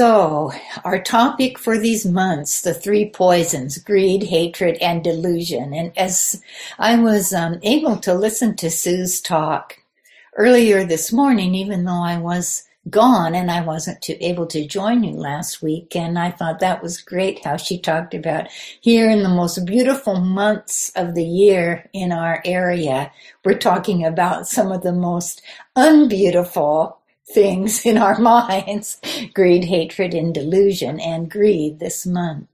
So, our topic for these months, the three poisons, greed, hatred, and delusion. And as I was um, able to listen to Sue's talk earlier this morning, even though I was gone and I wasn't to, able to join you last week, and I thought that was great how she talked about here in the most beautiful months of the year in our area, we're talking about some of the most unbeautiful things in our minds greed, hatred, and delusion, and greed this month.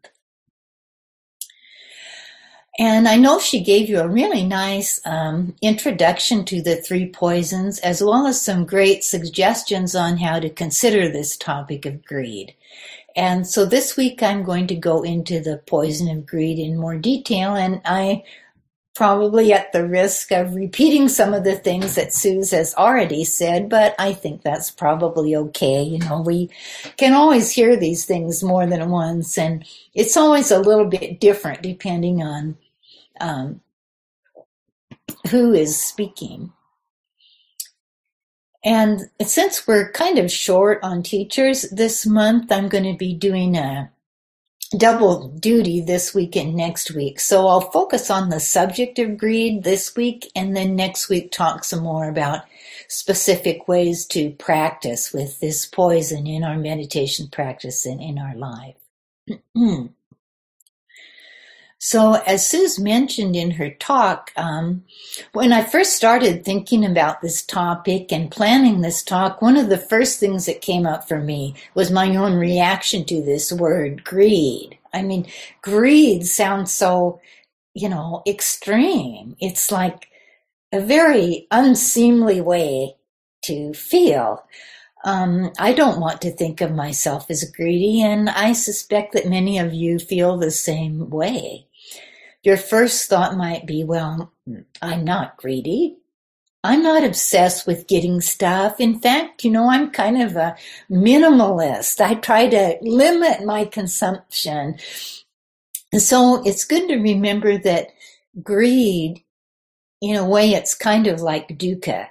And I know she gave you a really nice um, introduction to the three poisons, as well as some great suggestions on how to consider this topic of greed. And so this week I'm going to go into the poison of greed in more detail, and I probably at the risk of repeating some of the things that Suze has already said, but I think that's probably okay. You know, we can always hear these things more than once, and it's always a little bit different depending on um, who is speaking. And since we're kind of short on teachers this month, I'm going to be doing a double duty this week and next week. So I'll focus on the subject of greed this week and then next week talk some more about specific ways to practice with this poison in our meditation practice and in our life. So, as Suze mentioned in her talk, um, when I first started thinking about this topic and planning this talk, one of the first things that came up for me was my own reaction to this word, greed. I mean, greed sounds so, you know, extreme. It's like a very unseemly way to feel. Um, I don't want to think of myself as greedy, and I suspect that many of you feel the same way. Your first thought might be, well, I'm not greedy. I'm not obsessed with getting stuff. In fact, you know, I'm kind of a minimalist. I try to limit my consumption. And so it's good to remember that greed, in a way, it's kind of like dukkha.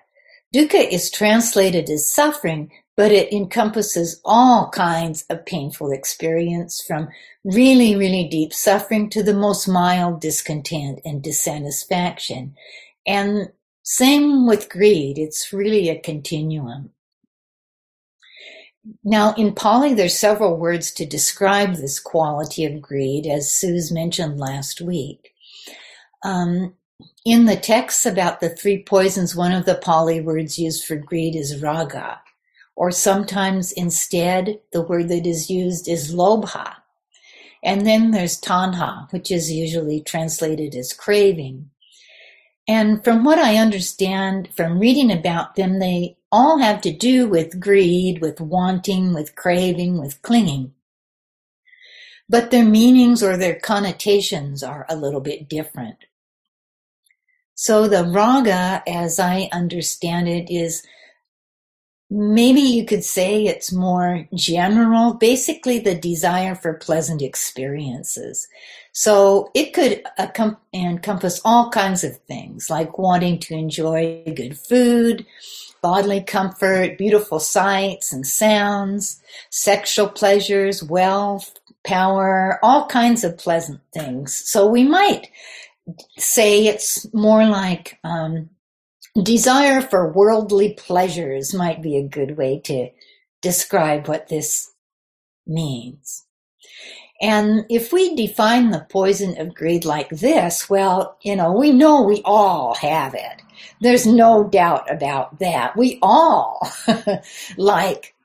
Dukkha is translated as suffering, but it encompasses all kinds of painful experience from really, really deep suffering to the most mild discontent and dissatisfaction. And same with greed. It's really a continuum. Now, in Pali, there's several words to describe this quality of greed, as Suze mentioned last week. Um, in the texts about the three poisons, one of the Pali words used for greed is raga or sometimes instead the word that is used is lobha. And then there's tanha, which is usually translated as craving. And from what I understand from reading about them, they all have to do with greed, with wanting, with craving, with clinging. But their meanings or their connotations are a little bit different. So the raga, as I understand it, is Maybe you could say it's more general, basically the desire for pleasant experiences. So it could encompass all kinds of things like wanting to enjoy good food, bodily comfort, beautiful sights and sounds, sexual pleasures, wealth, power, all kinds of pleasant things. So we might say it's more like um, Desire for worldly pleasures might be a good way to describe what this means. And if we define the poison of greed like this, well, you know, we know we all have it. There's no doubt about that. We all like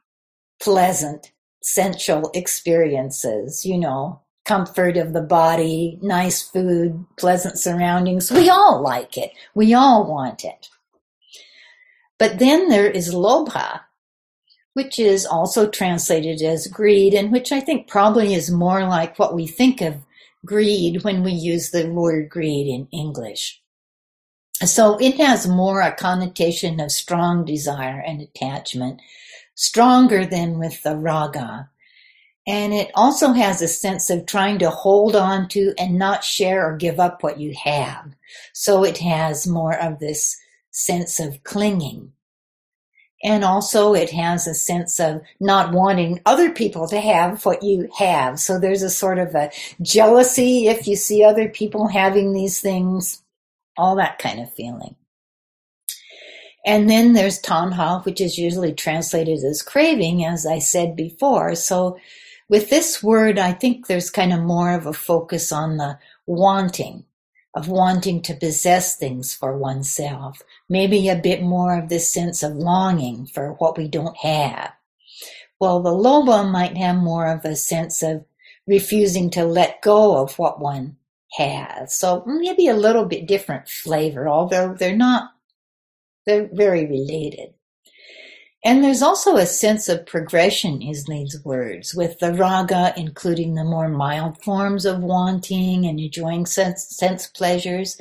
pleasant, sensual experiences, you know, comfort of the body, nice food, pleasant surroundings. We all like it. We all want it. But then there is lobha, which is also translated as greed, and which I think probably is more like what we think of greed when we use the word greed in English. So it has more a connotation of strong desire and attachment, stronger than with the raga. And it also has a sense of trying to hold on to and not share or give up what you have. So it has more of this sense of clinging. And also it has a sense of not wanting other people to have what you have. So there's a sort of a jealousy if you see other people having these things, all that kind of feeling. And then there's tanha, which is usually translated as craving, as I said before. So with this word, I think there's kind of more of a focus on the wanting, of wanting to possess things for oneself. Maybe a bit more of this sense of longing for what we don't have. Well, the lobha might have more of a sense of refusing to let go of what one has. So maybe a little bit different flavor, although they're not, they're very related. And there's also a sense of progression in these words, with the raga including the more mild forms of wanting and enjoying sense, sense pleasures,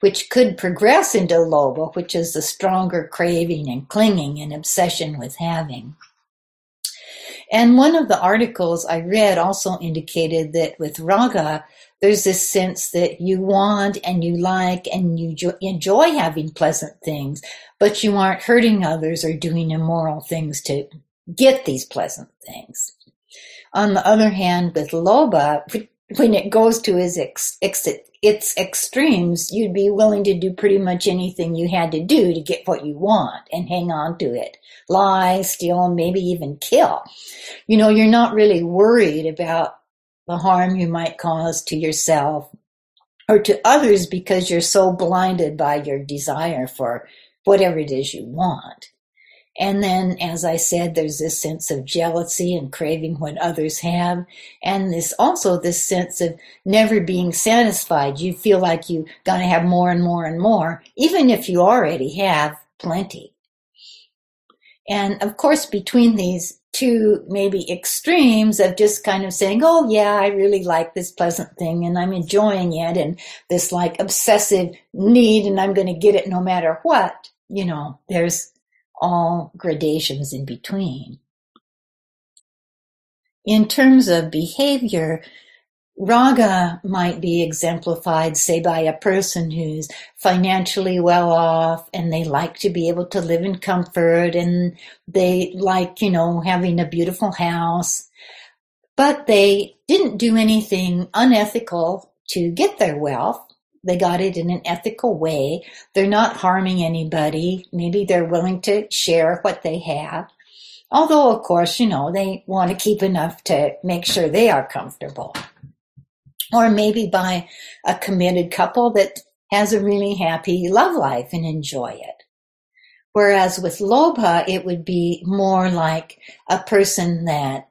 which could progress into lobha, which is the stronger craving and clinging and obsession with having. And one of the articles I read also indicated that with raga, there's this sense that you want and you like and you enjoy having pleasant things, but you aren't hurting others or doing immoral things to get these pleasant things. On the other hand, with Lobha, when it goes to its, ex, ex, its extremes, you'd be willing to do pretty much anything you had to do to get what you want and hang on to it. Lie, steal, maybe even kill. You know, you're not really worried about the harm you might cause to yourself or to others because you're so blinded by your desire for whatever it is you want. And then, as I said, there's this sense of jealousy and craving what others have. And this also this sense of never being satisfied. You feel like you're going to have more and more and more, even if you already have plenty. And of course, between these two maybe extremes of just kind of saying, oh yeah, I really like this pleasant thing and I'm enjoying it and this like obsessive need and I'm going to get it no matter what, you know, there's all gradations in between. In terms of behavior, Raga might be exemplified, say, by a person who's financially well off and they like to be able to live in comfort and they like, you know, having a beautiful house, but they didn't do anything unethical to get their wealth. They got it in an ethical way. They're not harming anybody. Maybe they're willing to share what they have. Although, of course, you know, they want to keep enough to make sure they are comfortable or maybe by a committed couple that has a really happy love life and enjoy it. Whereas with Lobha, it would be more like a person that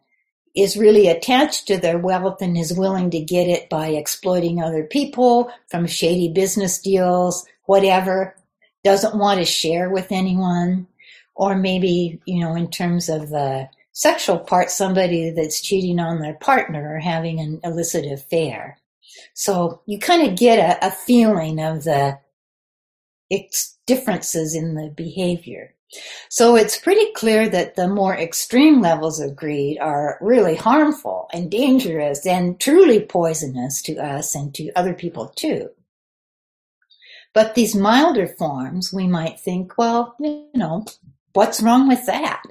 is really attached to their wealth and is willing to get it by exploiting other people from shady business deals, whatever, doesn't want to share with anyone. Or maybe, you know, in terms of the sexual part somebody that's cheating on their partner or having an illicit affair. So you kind of get a, a feeling of the differences in the behavior. So it's pretty clear that the more extreme levels of greed are really harmful and dangerous and truly poisonous to us and to other people too. But these milder forms, we might think, well, you know, what's wrong with that?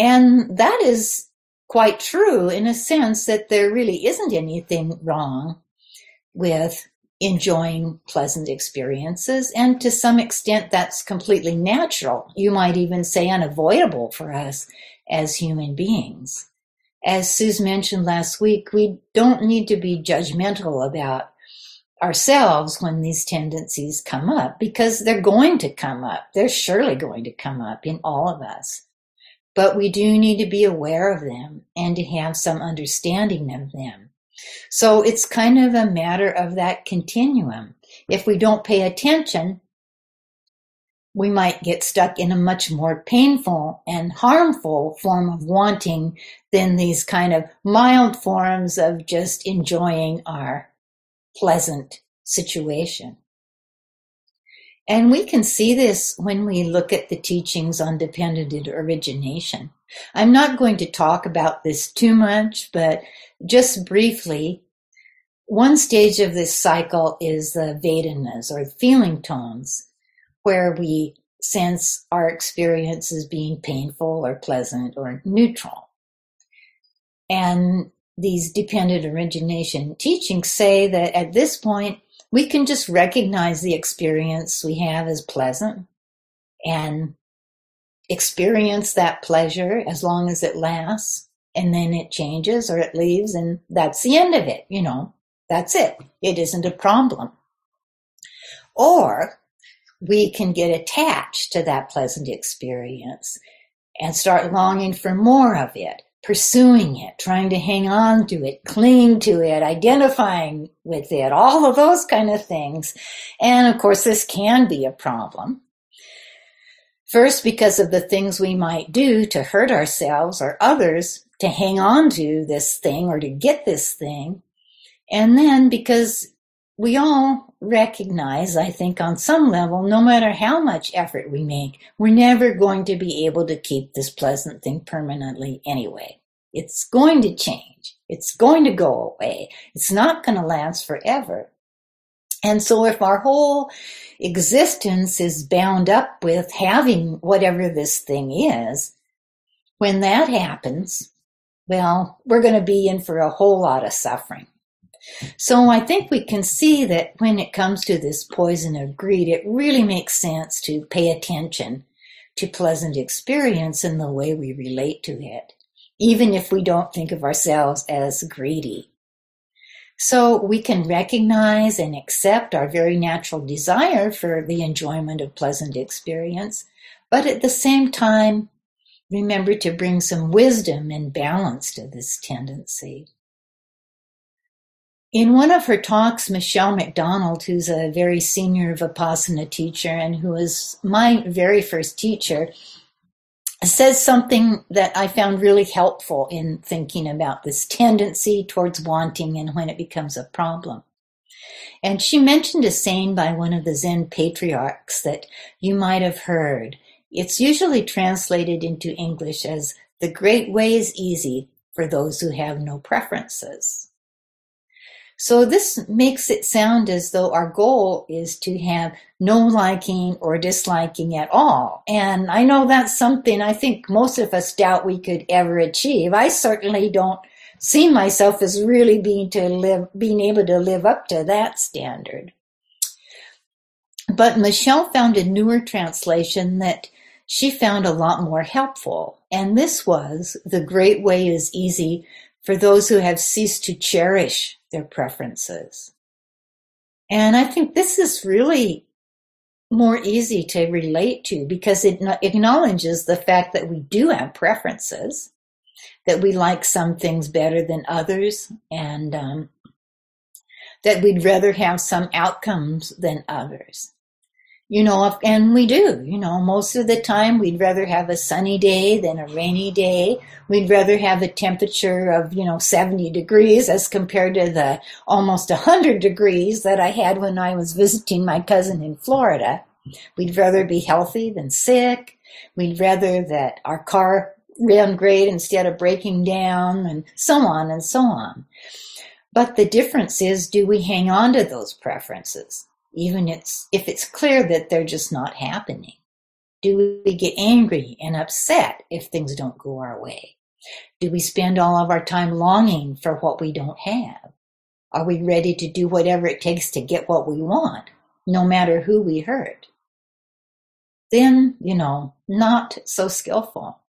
And that is quite true in a sense that there really isn't anything wrong with enjoying pleasant experiences. And to some extent, that's completely natural. You might even say unavoidable for us as human beings. As Suze mentioned last week, we don't need to be judgmental about ourselves when these tendencies come up because they're going to come up. They're surely going to come up in all of us. But we do need to be aware of them and to have some understanding of them. So it's kind of a matter of that continuum. If we don't pay attention, we might get stuck in a much more painful and harmful form of wanting than these kind of mild forms of just enjoying our pleasant situation. And we can see this when we look at the teachings on dependent origination. I'm not going to talk about this too much, but just briefly, one stage of this cycle is the Vedanas or feeling tones, where we sense our experience as being painful or pleasant or neutral. And these dependent origination teachings say that at this point, we can just recognize the experience we have as pleasant and experience that pleasure as long as it lasts and then it changes or it leaves and that's the end of it you know. That's it. It isn't a problem. Or we can get attached to that pleasant experience and start longing for more of it pursuing it trying to hang on to it clinging to it identifying with it all of those kind of things and of course this can be a problem First, because of the things we might do to hurt ourselves or others to hang on to this thing or to get this thing. And then because we all recognize, I think, on some level, no matter how much effort we make, we're never going to be able to keep this pleasant thing permanently anyway. It's going to change. It's going to go away. It's not going to last forever. And so if our whole existence is bound up with having whatever this thing is, when that happens, well, we're going to be in for a whole lot of suffering. So I think we can see that when it comes to this poison of greed, it really makes sense to pay attention to pleasant experience and the way we relate to it, even if we don't think of ourselves as greedy. So we can recognize and accept our very natural desire for the enjoyment of pleasant experience, but at the same time, remember to bring some wisdom and balance to this tendency. In one of her talks, Michele McDonald, who's a very senior Vipassana teacher and who was my very first teacher, says something that I found really helpful in thinking about this tendency towards wanting and when it becomes a problem. And she mentioned a saying by one of the Zen patriarchs that you might have heard. It's usually translated into English as the great way is easy for those who have no preferences. So this makes it sound as though our goal is to have no liking or disliking at all. And I know that's something I think most of us doubt we could ever achieve. I certainly don't see myself as really being to live, being able to live up to that standard. But Michelle found a newer translation that she found a lot more helpful. And this was, the great way is easy for those who have ceased to cherish their preferences. And I think this is really more easy to relate to because it acknowledges the fact that we do have preferences, that we like some things better than others, and um, that we'd rather have some outcomes than others you know, and we do, you know, most of the time we'd rather have a sunny day than a rainy day. We'd rather have a temperature of, you know, 70 degrees as compared to the almost 100 degrees that I had when I was visiting my cousin in Florida. We'd rather be healthy than sick. We'd rather that our car ran great instead of breaking down and so on and so on. But the difference is, do we hang on to those preferences? Even it's, if it's clear that they're just not happening? Do we get angry and upset if things don't go our way? Do we spend all of our time longing for what we don't have? Are we ready to do whatever it takes to get what we want, no matter who we hurt? Then, you know, not so skillful.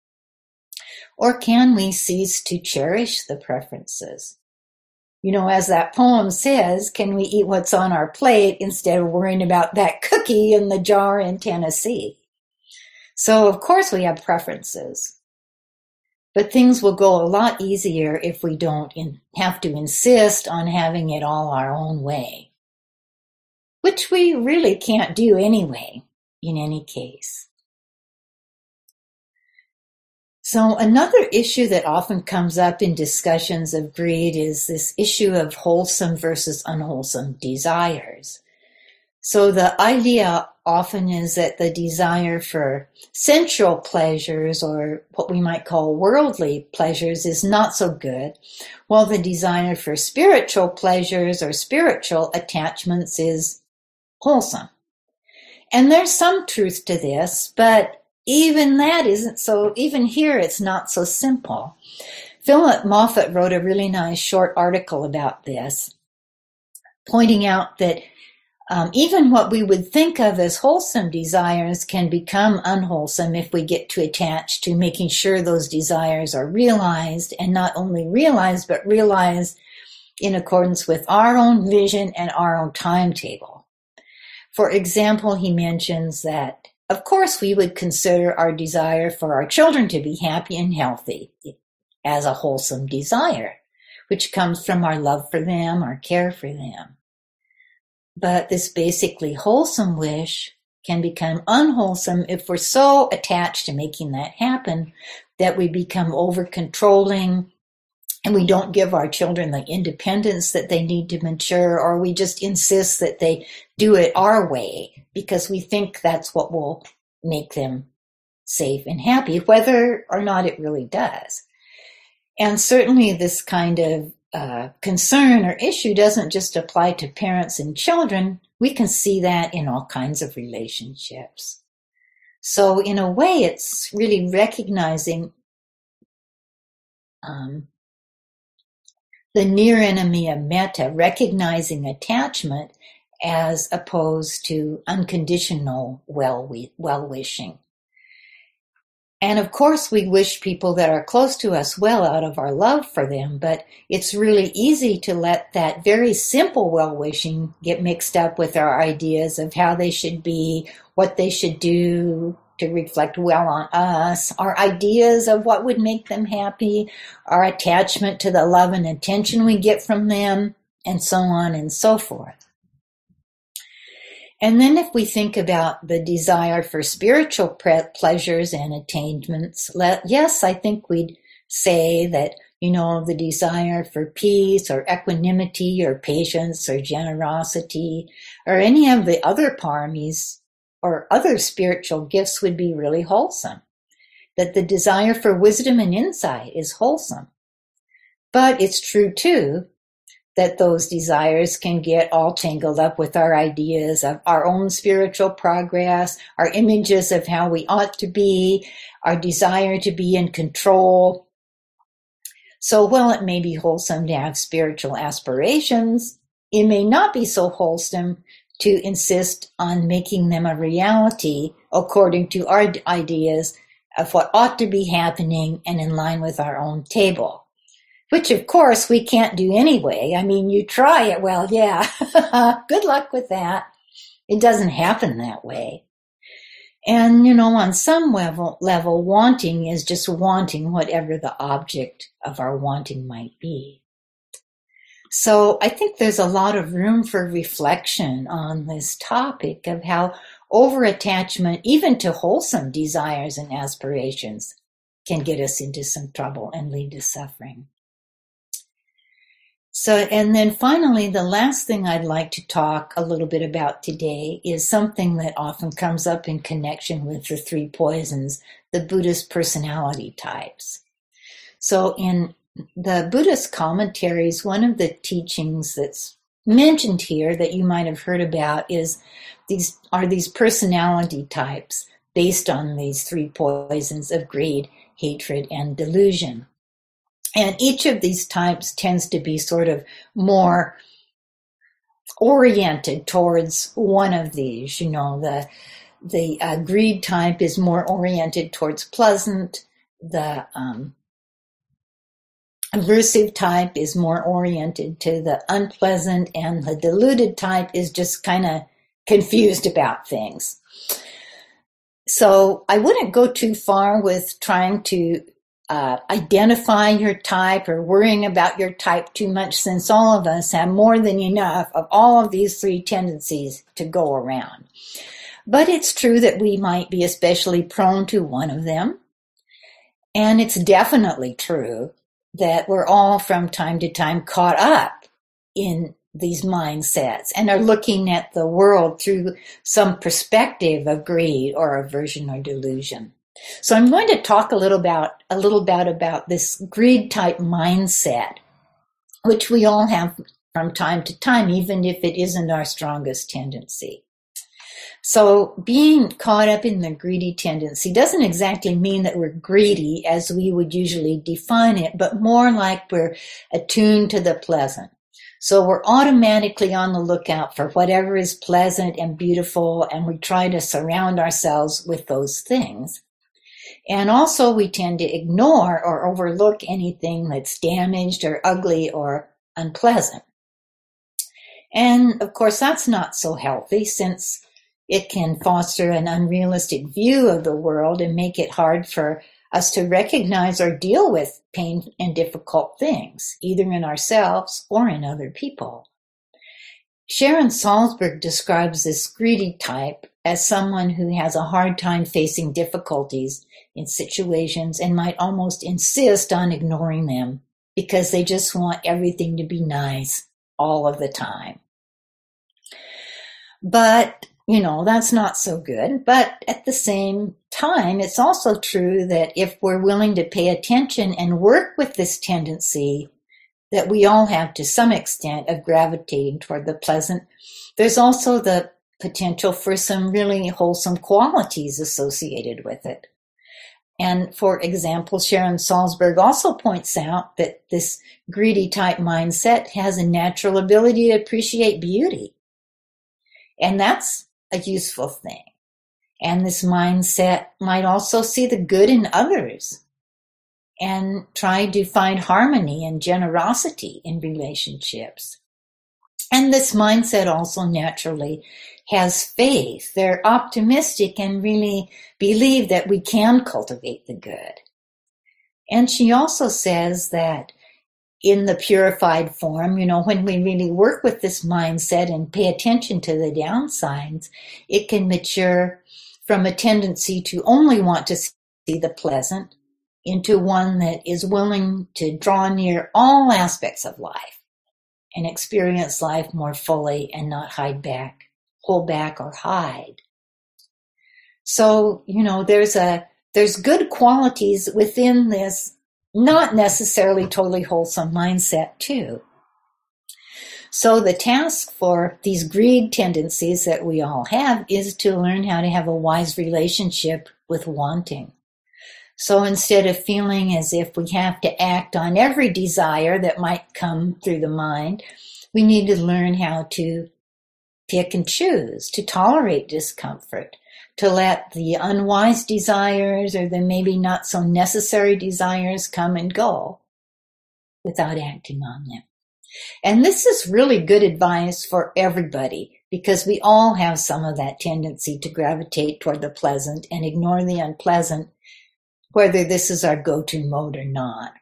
Or can we cease to cherish the preferences? You know, as that poem says, can we eat what's on our plate instead of worrying about that cookie in the jar in Tennessee? So, of course, we have preferences. But things will go a lot easier if we don't in, have to insist on having it all our own way. Which we really can't do anyway, in any case. So another issue that often comes up in discussions of greed is this issue of wholesome versus unwholesome desires. So the idea often is that the desire for sensual pleasures or what we might call worldly pleasures is not so good, while the desire for spiritual pleasures or spiritual attachments is wholesome. And there's some truth to this, but even that isn't so, even here it's not so simple. Phillip Moffitt wrote a really nice short article about this, pointing out that um, even what we would think of as wholesome desires can become unwholesome if we get too attached to making sure those desires are realized and not only realized, but realized in accordance with our own vision and our own timetable. For example, he mentions that, of course, we would consider our desire for our children to be happy and healthy as a wholesome desire, which comes from our love for them, our care for them. But this basically wholesome wish can become unwholesome if we're so attached to making that happen that we become over controlling and we don't give our children the independence that they need to mature, or we just insist that they do it our way because we think that's what will make them safe and happy, whether or not it really does. And certainly, this kind of uh, concern or issue doesn't just apply to parents and children. We can see that in all kinds of relationships. So, in a way, it's really recognizing um, the near enemy of metta, recognizing attachment as opposed to unconditional well well wishing. And of course, we wish people that are close to us well out of our love for them, but it's really easy to let that very simple well wishing get mixed up with our ideas of how they should be, what they should do to reflect well on us, our ideas of what would make them happy, our attachment to the love and attention we get from them, and so on and so forth. And then if we think about the desire for spiritual pre- pleasures and attainments, let, yes, I think we'd say that, you know, the desire for peace or equanimity or patience or generosity or any of the other paramis or other spiritual gifts would be really wholesome. That the desire for wisdom and insight is wholesome. But it's true too that those desires can get all tangled up with our ideas of our own spiritual progress, our images of how we ought to be, our desire to be in control. So while it may be wholesome to have spiritual aspirations, it may not be so wholesome to insist on making them a reality according to our ideas of what ought to be happening and in line with our own table which of course we can't do anyway. I mean, you try it. Well, yeah, good luck with that. It doesn't happen that way. And, you know, on some level, level, wanting is just wanting whatever the object of our wanting might be. So I think there's a lot of room for reflection on this topic of how over attachment, even to wholesome desires and aspirations, can get us into some trouble and lead to suffering. So, and then finally, the last thing I'd like to talk a little bit about today is something that often comes up in connection with the three poisons, the Buddhist personality types. So, in the Buddhist commentaries, one of the teachings that's mentioned here that you might have heard about is these are these personality types based on these three poisons of greed, hatred, and delusion. And each of these types tends to be sort of more oriented towards one of these. You know, the the uh, greed type is more oriented towards pleasant. The um, aversive type is more oriented to the unpleasant, and the deluded type is just kind of confused about things. So I wouldn't go too far with trying to uh, identifying your type or worrying about your type too much since all of us have more than enough of all of these three tendencies to go around. But it's true that we might be especially prone to one of them. And it's definitely true that we're all from time to time caught up in these mindsets and are looking at the world through some perspective of greed or aversion or delusion. So I'm going to talk a little about a little bit about this greed type mindset, which we all have from time to time, even if it isn't our strongest tendency. So being caught up in the greedy tendency doesn't exactly mean that we're greedy as we would usually define it, but more like we're attuned to the pleasant. So we're automatically on the lookout for whatever is pleasant and beautiful, and we try to surround ourselves with those things. And also we tend to ignore or overlook anything that's damaged or ugly or unpleasant. And of course, that's not so healthy since it can foster an unrealistic view of the world and make it hard for us to recognize or deal with pain and difficult things, either in ourselves or in other people. Sharon Salzberg describes this greedy type as someone who has a hard time facing difficulties in situations and might almost insist on ignoring them because they just want everything to be nice all of the time. But you know, that's not so good. But at the same time, it's also true that if we're willing to pay attention and work with this tendency that we all have to some extent of gravitating toward the pleasant, there's also the potential for some really wholesome qualities associated with it. And for example, Sharon Salzberg also points out that this greedy type mindset has a natural ability to appreciate beauty. And that's a useful thing. And this mindset might also see the good in others and try to find harmony and generosity in relationships. And this mindset also naturally has faith. They're optimistic and really believe that we can cultivate the good. And she also says that in the purified form, you know, when we really work with this mindset and pay attention to the downsides, it can mature from a tendency to only want to see the pleasant into one that is willing to draw near all aspects of life and experience life more fully and not hide back, hold back or hide. So, you know, there's a, there's good qualities within this not necessarily totally wholesome mindset too. So the task for these greed tendencies that we all have is to learn how to have a wise relationship with wanting. So instead of feeling as if we have to act on every desire that might come through the mind, we need to learn how to pick and choose, to tolerate discomfort, to let the unwise desires or the maybe not so necessary desires come and go without acting on them. And this is really good advice for everybody because we all have some of that tendency to gravitate toward the pleasant and ignore the unpleasant, whether this is our go-to mode or not.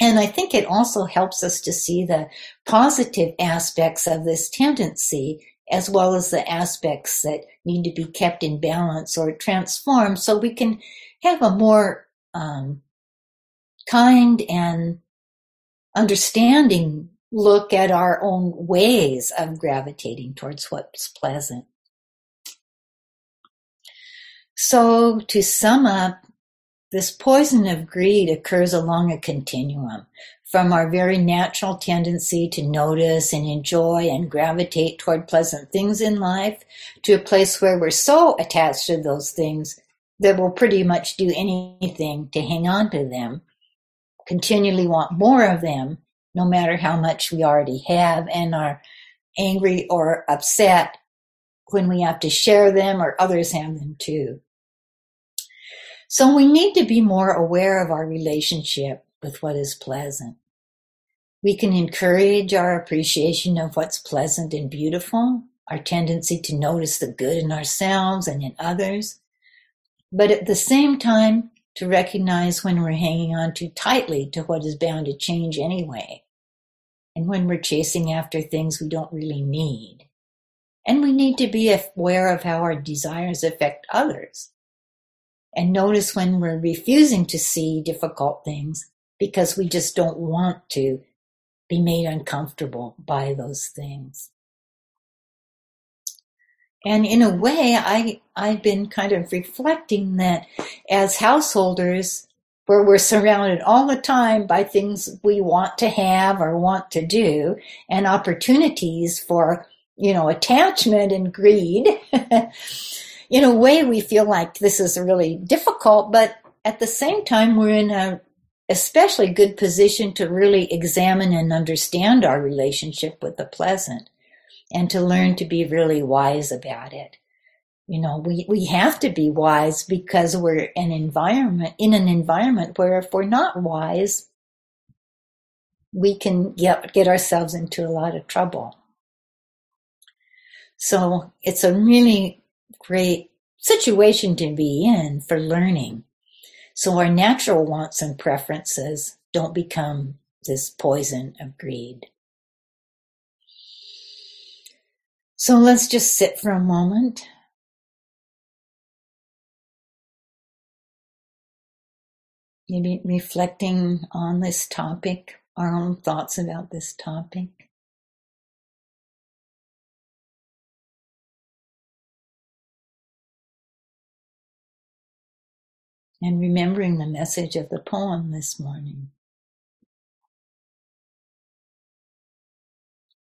And I think it also helps us to see the positive aspects of this tendency as well as the aspects that need to be kept in balance or transformed so we can have a more um, kind and understanding look at our own ways of gravitating towards what's pleasant. So to sum up, this poison of greed occurs along a continuum from our very natural tendency to notice and enjoy and gravitate toward pleasant things in life to a place where we're so attached to those things that we'll pretty much do anything to hang on to them, continually want more of them, no matter how much we already have, and are angry or upset when we have to share them or others have them too. So we need to be more aware of our relationship with what is pleasant. We can encourage our appreciation of what's pleasant and beautiful, our tendency to notice the good in ourselves and in others, but at the same time, to recognize when we're hanging on too tightly to what is bound to change anyway, and when we're chasing after things we don't really need. And we need to be aware of how our desires affect others. And notice when we're refusing to see difficult things because we just don't want to be made uncomfortable by those things. And in a way, I, I've been kind of reflecting that as householders, where we're surrounded all the time by things we want to have or want to do and opportunities for you know, attachment and greed. in a way, we feel like this is really difficult, but at the same time, we're in a especially good position to really examine and understand our relationship with the pleasant and to learn to be really wise about it. You know, we, we have to be wise because we're an environment in an environment where if we're not wise, we can get, get ourselves into a lot of trouble. So it's a really great situation to be in for learning. So our natural wants and preferences don't become this poison of greed. So let's just sit for a moment. Maybe reflecting on this topic, our own thoughts about this topic. And remembering the message of the poem this morning.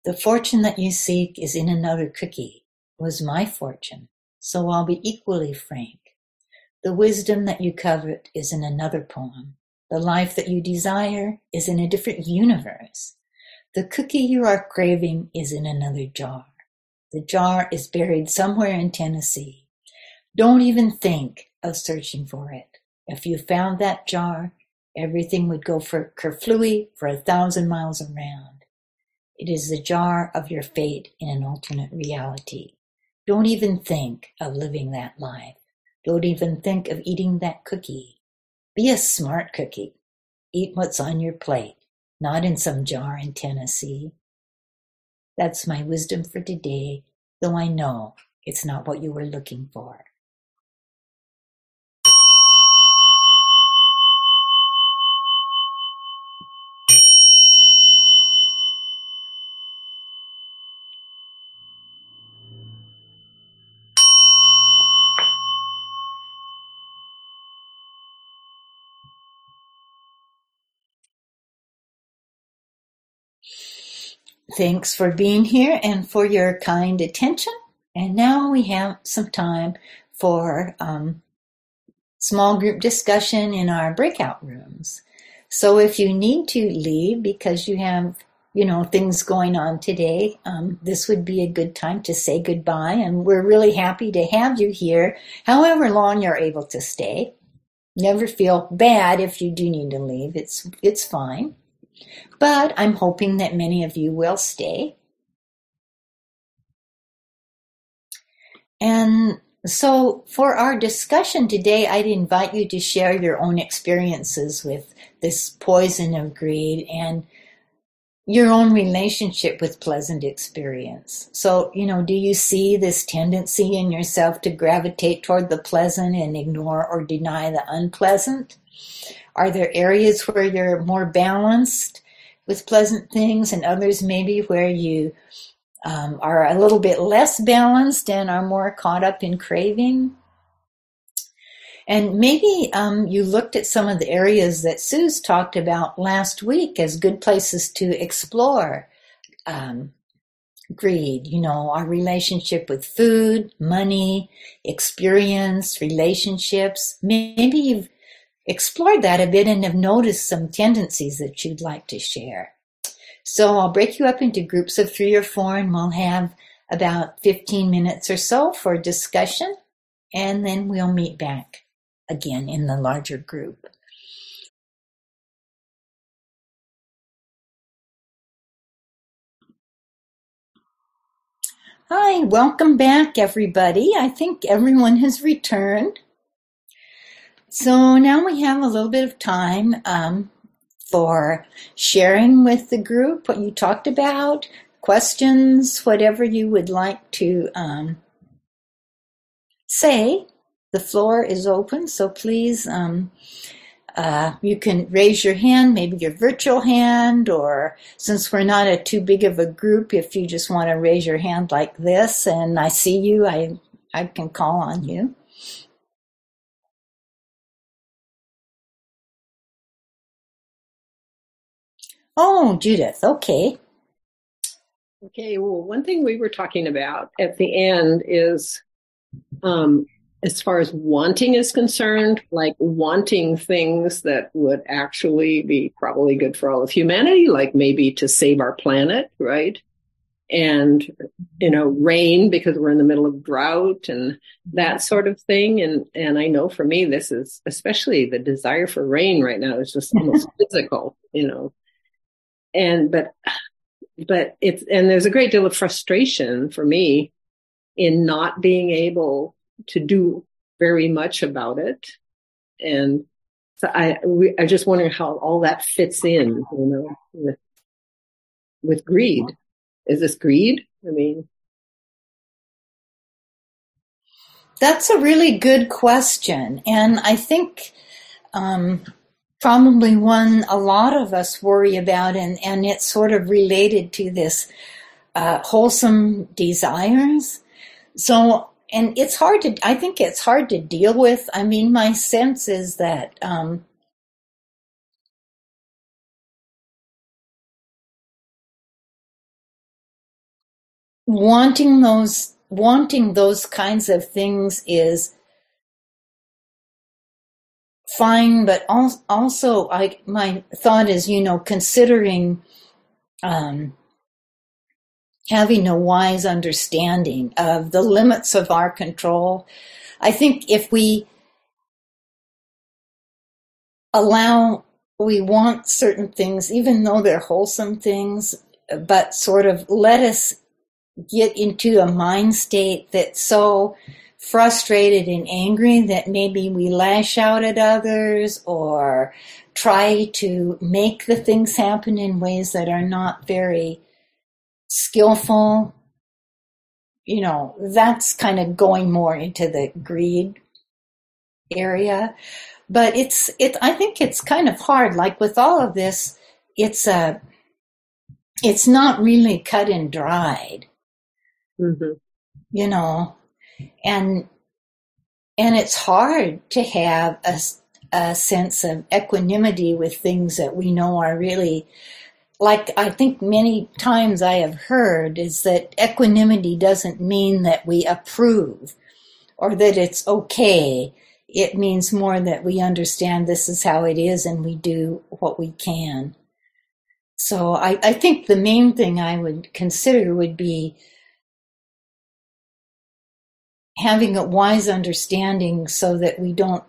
The fortune that you seek is in another cookie, was my fortune, so I'll be equally frank. The wisdom that you covet is in another poem. The life that you desire is in a different universe. The cookie you are craving is in another jar. The jar is buried somewhere in Tennessee. Don't even think of searching for it. If you found that jar, everything would go for kerflooey for a thousand miles around. It is the jar of your fate in an alternate reality. Don't even think of living that life. Don't even think of eating that cookie. Be a smart cookie. Eat what's on your plate, not in some jar in Tennessee. That's my wisdom for today, though I know it's not what you were looking for. Thanks for being here and for your kind attention. And now we have some time for um, small group discussion in our breakout rooms. So if you need to leave because you have, you know, things going on today, um, this would be a good time to say goodbye. And we're really happy to have you here, however long you're able to stay. Never feel bad if you do need to leave. It's it's fine. But I'm hoping that many of you will stay. And so for our discussion today, I'd invite you to share your own experiences with this poison of greed and your own relationship with pleasant experience. So, you know, do you see this tendency in yourself to gravitate toward the pleasant and ignore or deny the unpleasant? Are there areas where you're more balanced with pleasant things and others maybe where you um, are a little bit less balanced and are more caught up in craving. And maybe um, you looked at some of the areas that Suze talked about last week as good places to explore um, greed, you know, our relationship with food, money, experience, relationships. Maybe you've explored that a bit and have noticed some tendencies that you'd like to share. So I'll break you up into groups of three or four and we'll have about 15 minutes or so for discussion and then we'll meet back again in the larger group. Hi, welcome back everybody. I think everyone has returned. So now we have a little bit of time um, for sharing with the group what you talked about, questions, whatever you would like to um, say. The floor is open, so please, um, uh, you can raise your hand, maybe your virtual hand, or since we're not a too big of a group, if you just want to raise your hand like this and I see you, I, I can call on you. Oh, Judith, okay. Okay, well, one thing we were talking about at the end is um, as far as wanting is concerned, like wanting things that would actually be probably good for all of humanity, like maybe to save our planet, right? And, you know, rain because we're in the middle of drought and that sort of thing. And, and I know for me, this is especially the desire for rain right now is just almost physical, you know, and, but, but it's, and there's a great deal of frustration for me in not being able to do very much about it. And so I, we, I just wonder how all that fits in, you know, with, with greed. Is this greed? I mean, that's a really good question. And I think, um, probably one a lot of us worry about, and, and it's sort of related to this uh, wholesome desires. So and it's hard to i think it's hard to deal with i mean my sense is that um, wanting those wanting those kinds of things is fine but also i my thought is you know considering um, having a wise understanding of the limits of our control. I think if we allow, we want certain things, even though they're wholesome things, but sort of let us get into a mind state that's so frustrated and angry that maybe we lash out at others or try to make the things happen in ways that are not very skillful, you know, that's kind of going more into the greed area. But it's it I think it's kind of hard. Like with all of this, it's a it's not really cut and dried. Mm-hmm. You know, and and it's hard to have a, a sense of equanimity with things that we know are really like I think many times I have heard, is that equanimity doesn't mean that we approve or that it's okay. It means more that we understand this is how it is and we do what we can. So I, I think the main thing I would consider would be having a wise understanding so that we don't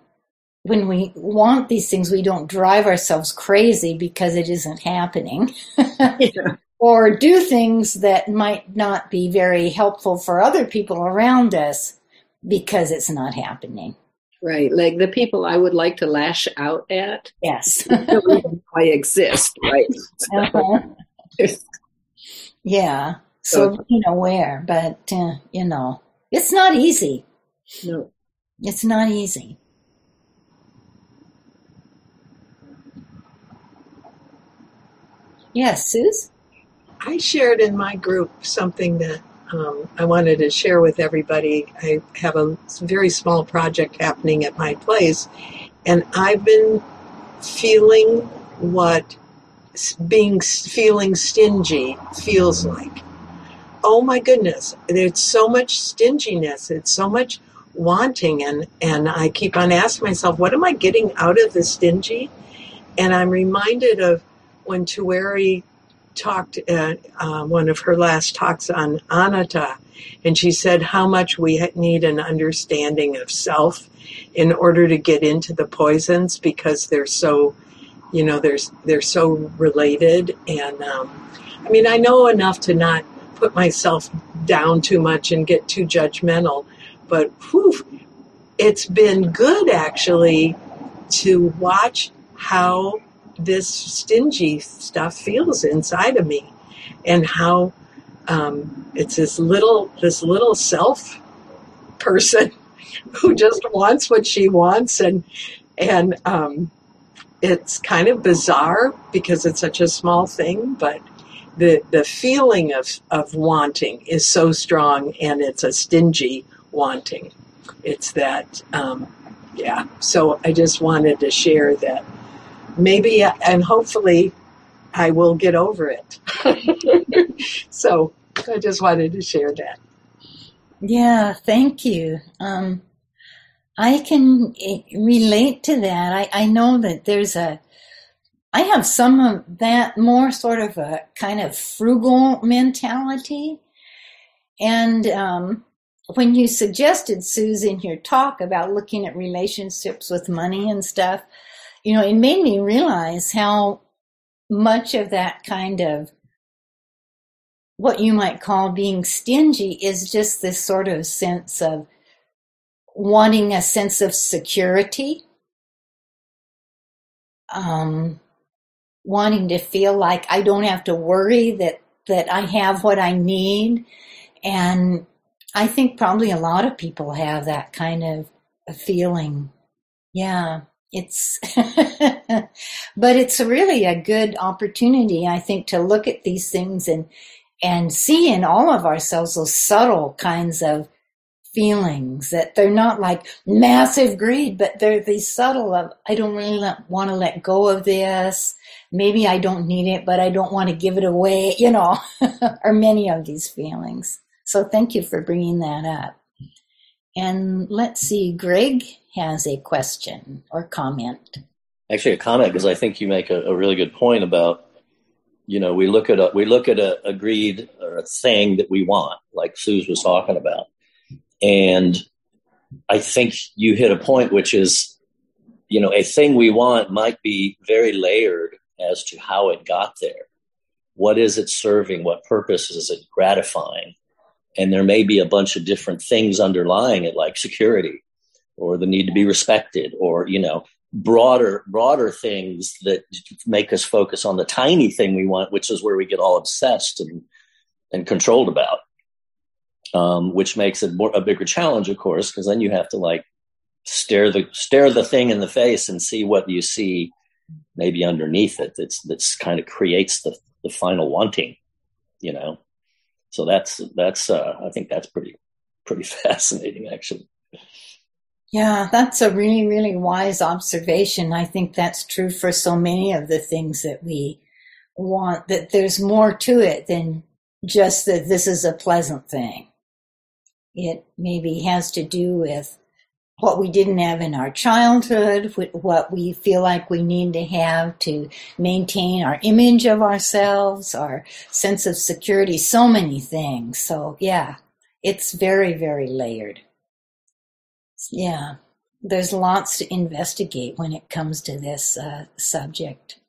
when we want these things, we don't drive ourselves crazy because it isn't happening. yeah. Or do things that might not be very helpful for other people around us because it's not happening. Right, like the people I would like to lash out at. Yes, I exist. Right. Uh-huh. yeah. So, so being aware, but uh, you know, it's not easy. No, it's not easy. Yes, Suze? I shared in my group something that um, I wanted to share with everybody. I have a very small project happening at my place, and I've been feeling what being feeling stingy feels like. Oh my goodness, there's so much stinginess. It's so much wanting, and and I keep on asking myself, what am I getting out of the stingy? And I'm reminded of when Tuere talked at uh, one of her last talks on anatta, and she said how much we need an understanding of self in order to get into the poisons because they're so, you know, they're they're so related. And um, I mean, I know enough to not put myself down too much and get too judgmental, but whew, it's been good actually to watch how this stingy stuff feels inside of me and how um, it's this little this little self person who just wants what she wants and and um, it's kind of bizarre because it's such a small thing but the the feeling of of wanting is so strong and it's a stingy wanting it's that um, yeah so i just wanted to share that maybe and hopefully I will get over it. so I just wanted to share that. Yeah, thank you. Um, I can eh, relate to that. I, I know that there's a, I have some of that more sort of a kind of frugal mentality. And um, when you suggested, Suze, in your talk about looking at relationships with money and stuff, you know, it made me realize how much of that kind of what you might call being stingy is just this sort of sense of wanting a sense of security, um, wanting to feel like I don't have to worry that that I have what I need, and I think probably a lot of people have that kind of feeling. Yeah, it's, but it's really a good opportunity, I think, to look at these things and and see in all of ourselves those subtle kinds of feelings that they're not like massive greed, but they're these subtle of, I don't really want to let go of this. Maybe I don't need it, but I don't want to give it away, you know, or many of these feelings. So thank you for bringing that up. And let's see, Greg has a question or comment. Actually, a comment because I think you make a, a, really good point about, you know, we look at a we look at a, a greed or a thing that we want, like Suze was talking about, and I think you hit a point, which is, you know, a thing we want might be very layered as to how it got there. What is it serving? What purpose is it gratifying? And there may be a bunch of different things underlying it, like security or the need to be respected or, you know, broader, broader things that make us focus on the tiny thing we want, which is where we get all obsessed and, and controlled about um, which makes it more a bigger challenge, of course, because then you have to like stare the stare the thing in the face and see what you see maybe underneath it. That's that's kind of creates the the final wanting, you know. So that's that's uh, I think that's pretty pretty fascinating, actually. Yeah, that's a really, really wise observation. I think that's true for so many of the things that we want, that there's more to it than just that this is a pleasant thing. It maybe has to do with what we didn't have in our childhood, what we feel like we need to have to maintain our image of ourselves, our sense of security, so many things. So, yeah, it's very, very layered. Yeah, there's lots to investigate when it comes to this uh, subject.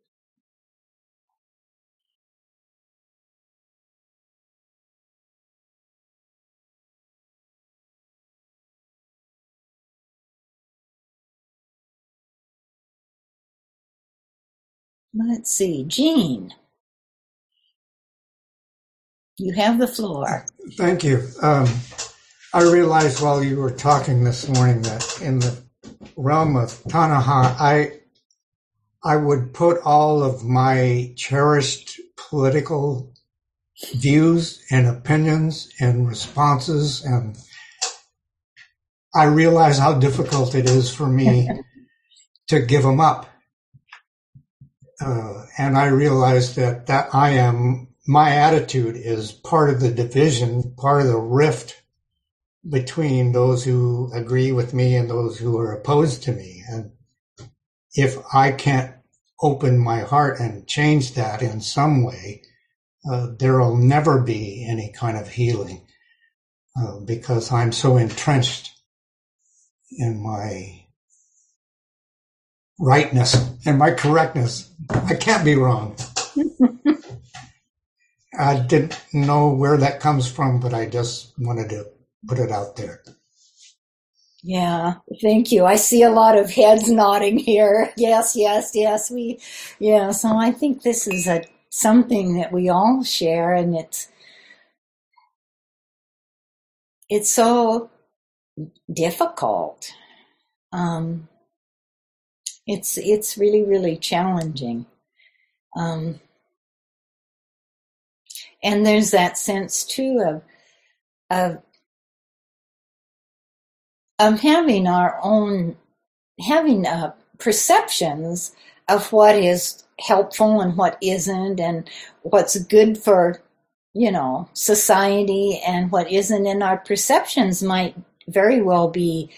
Let's see, Jean. you have the floor. Thank you. Um, I realized while you were talking this morning that in the realm of tanha, I I would put all of my cherished political views and opinions and responses and I realize how difficult it is for me to give them up uh, and I realized that that I am my attitude is part of the division, part of the rift between those who agree with me and those who are opposed to me. And if I can't open my heart and change that in some way, uh, there will never be any kind of healing uh, because I'm so entrenched in my rightness and my correctness. I can't be wrong. I didn't know where that comes from, but I just wanted to put it out there. Yeah, thank you. I see a lot of heads nodding here. Yes, yes, yes. We, yeah. So I think this is a something that we all share, and it's it's so difficult. Um, it's it's really really challenging. Um, and there's that sense too of of of having our own having uh, perceptions of what is helpful and what isn't and what's good for you know, society and what isn't. And our perceptions might very well be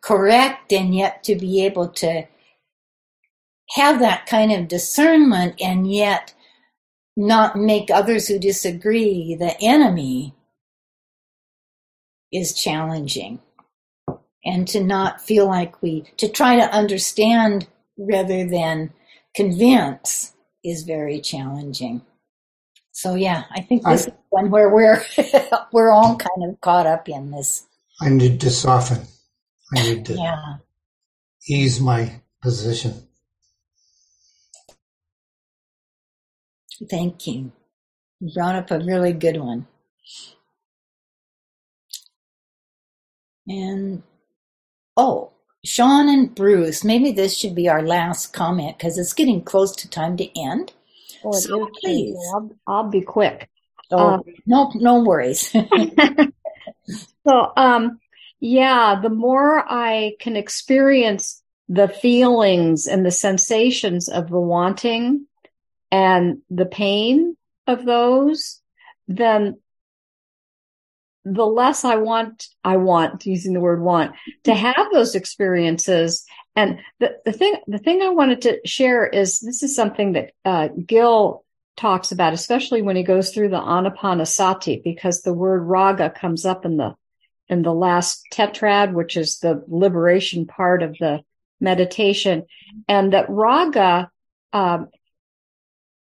correct and yet to be able to have that kind of discernment and yet not make others who disagree the enemy is challenging. And to not feel like we to try to understand rather than convince is very challenging. So yeah i think this I, is one where we're we're all kind of caught up in this. I need to soften. I need to yeah. ease my position thank you you brought up a really good one and Oh, Sean and Bruce, maybe this should be our last comment because it's getting close to time to end. Oh, so please, I'll, I'll, be quick. Oh, um, no, no worries. so, um, yeah, the more I can experience the feelings and the sensations of the wanting and the pain of those, then the less I want, I want using the word want to have those experiences. And the, the thing, the thing I wanted to share is this is something that, uh, Gil talks about, especially when he goes through the Anapanasati, because the word raga comes up in the, in the last tetrad, which is the liberation part of the meditation. And that raga, um,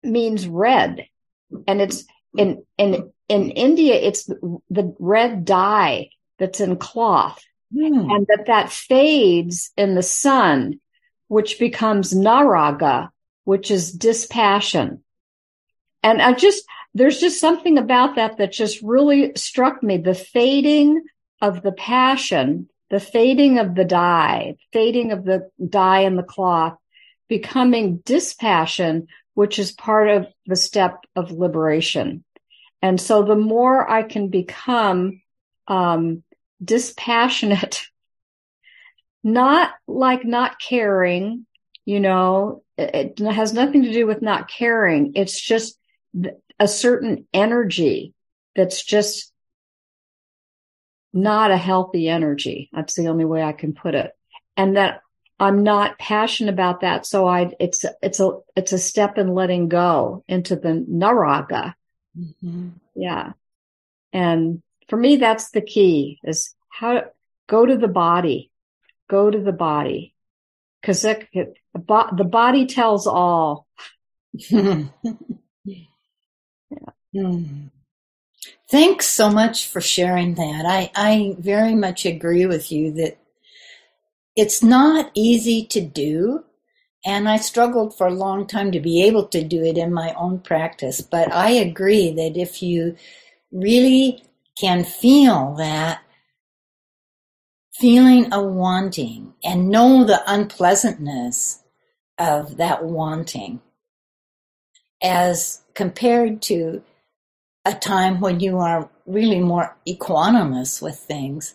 means red and it's in, in in India, it's the red dye that's in cloth mm. and that that fades in the sun, which becomes naraga, which is dispassion. And I just, there's just something about that that just really struck me. The fading of the passion, the fading of the dye, fading of the dye in the cloth, becoming dispassion, which is part of the step of liberation. And so the more I can become um, dispassionate, not like not caring, you know, it, it has nothing to do with not caring. It's just a certain energy that's just not a healthy energy. That's the only way I can put it. And that I'm not passionate about that. So I, it's, it's a, it's a step in letting go into the naraga, Mm-hmm. Yeah. And for me, that's the key is how go to the body, go to the body. Cause it the body tells all. yeah. Mm. Thanks so much for sharing that. I, I very much agree with you that it's not easy to do and I struggled for a long time to be able to do it in my own practice. But I agree that if you really can feel that feeling of wanting and know the unpleasantness of that wanting as compared to a time when you are really more equanimous with things,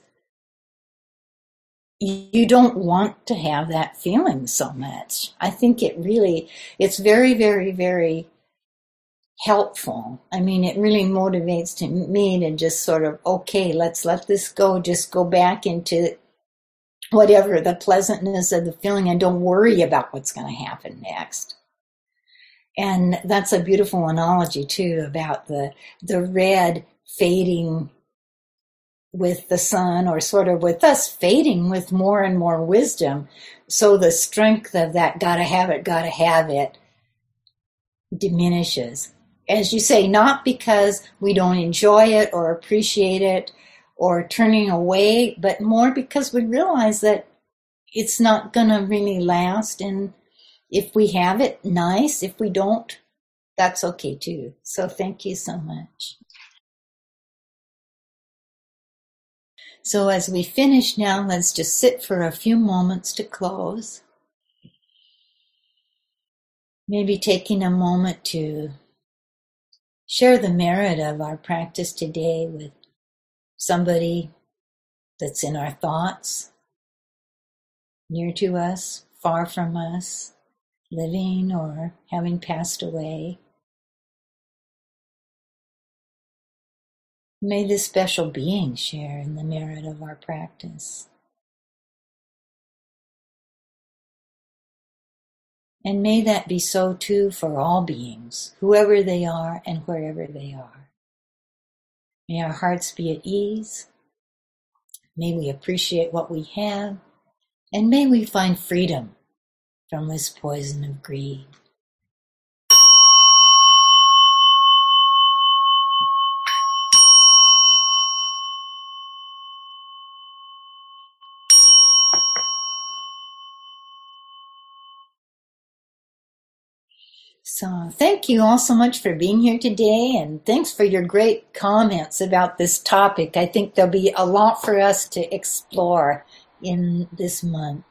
you don't want to have that feeling so much. I think it really, it's very, very, very helpful. I mean, it really motivates to me to just sort of, okay, let's let this go. Just go back into whatever the pleasantness of the feeling and don't worry about what's going to happen next. And that's a beautiful analogy too about the, the red fading with the sun or sort of with us fading with more and more wisdom. So the strength of that gotta have it, gotta have it diminishes. As you say, not because we don't enjoy it or appreciate it or turning away, but more because we realize that it's not gonna really last. And if we have it, nice. If we don't, that's okay too. So thank you so much. So as we finish now, let's just sit for a few moments to close. Maybe taking a moment to share the merit of our practice today with somebody that's in our thoughts, near to us, far from us, living or having passed away. May this special being share in the merit of our practice. And may that be so too for all beings, whoever they are and wherever they are. May our hearts be at ease. May we appreciate what we have. And may we find freedom from this poison of greed. So thank you all so much for being here today and thanks for your great comments about this topic. I think there'll be a lot for us to explore in this month.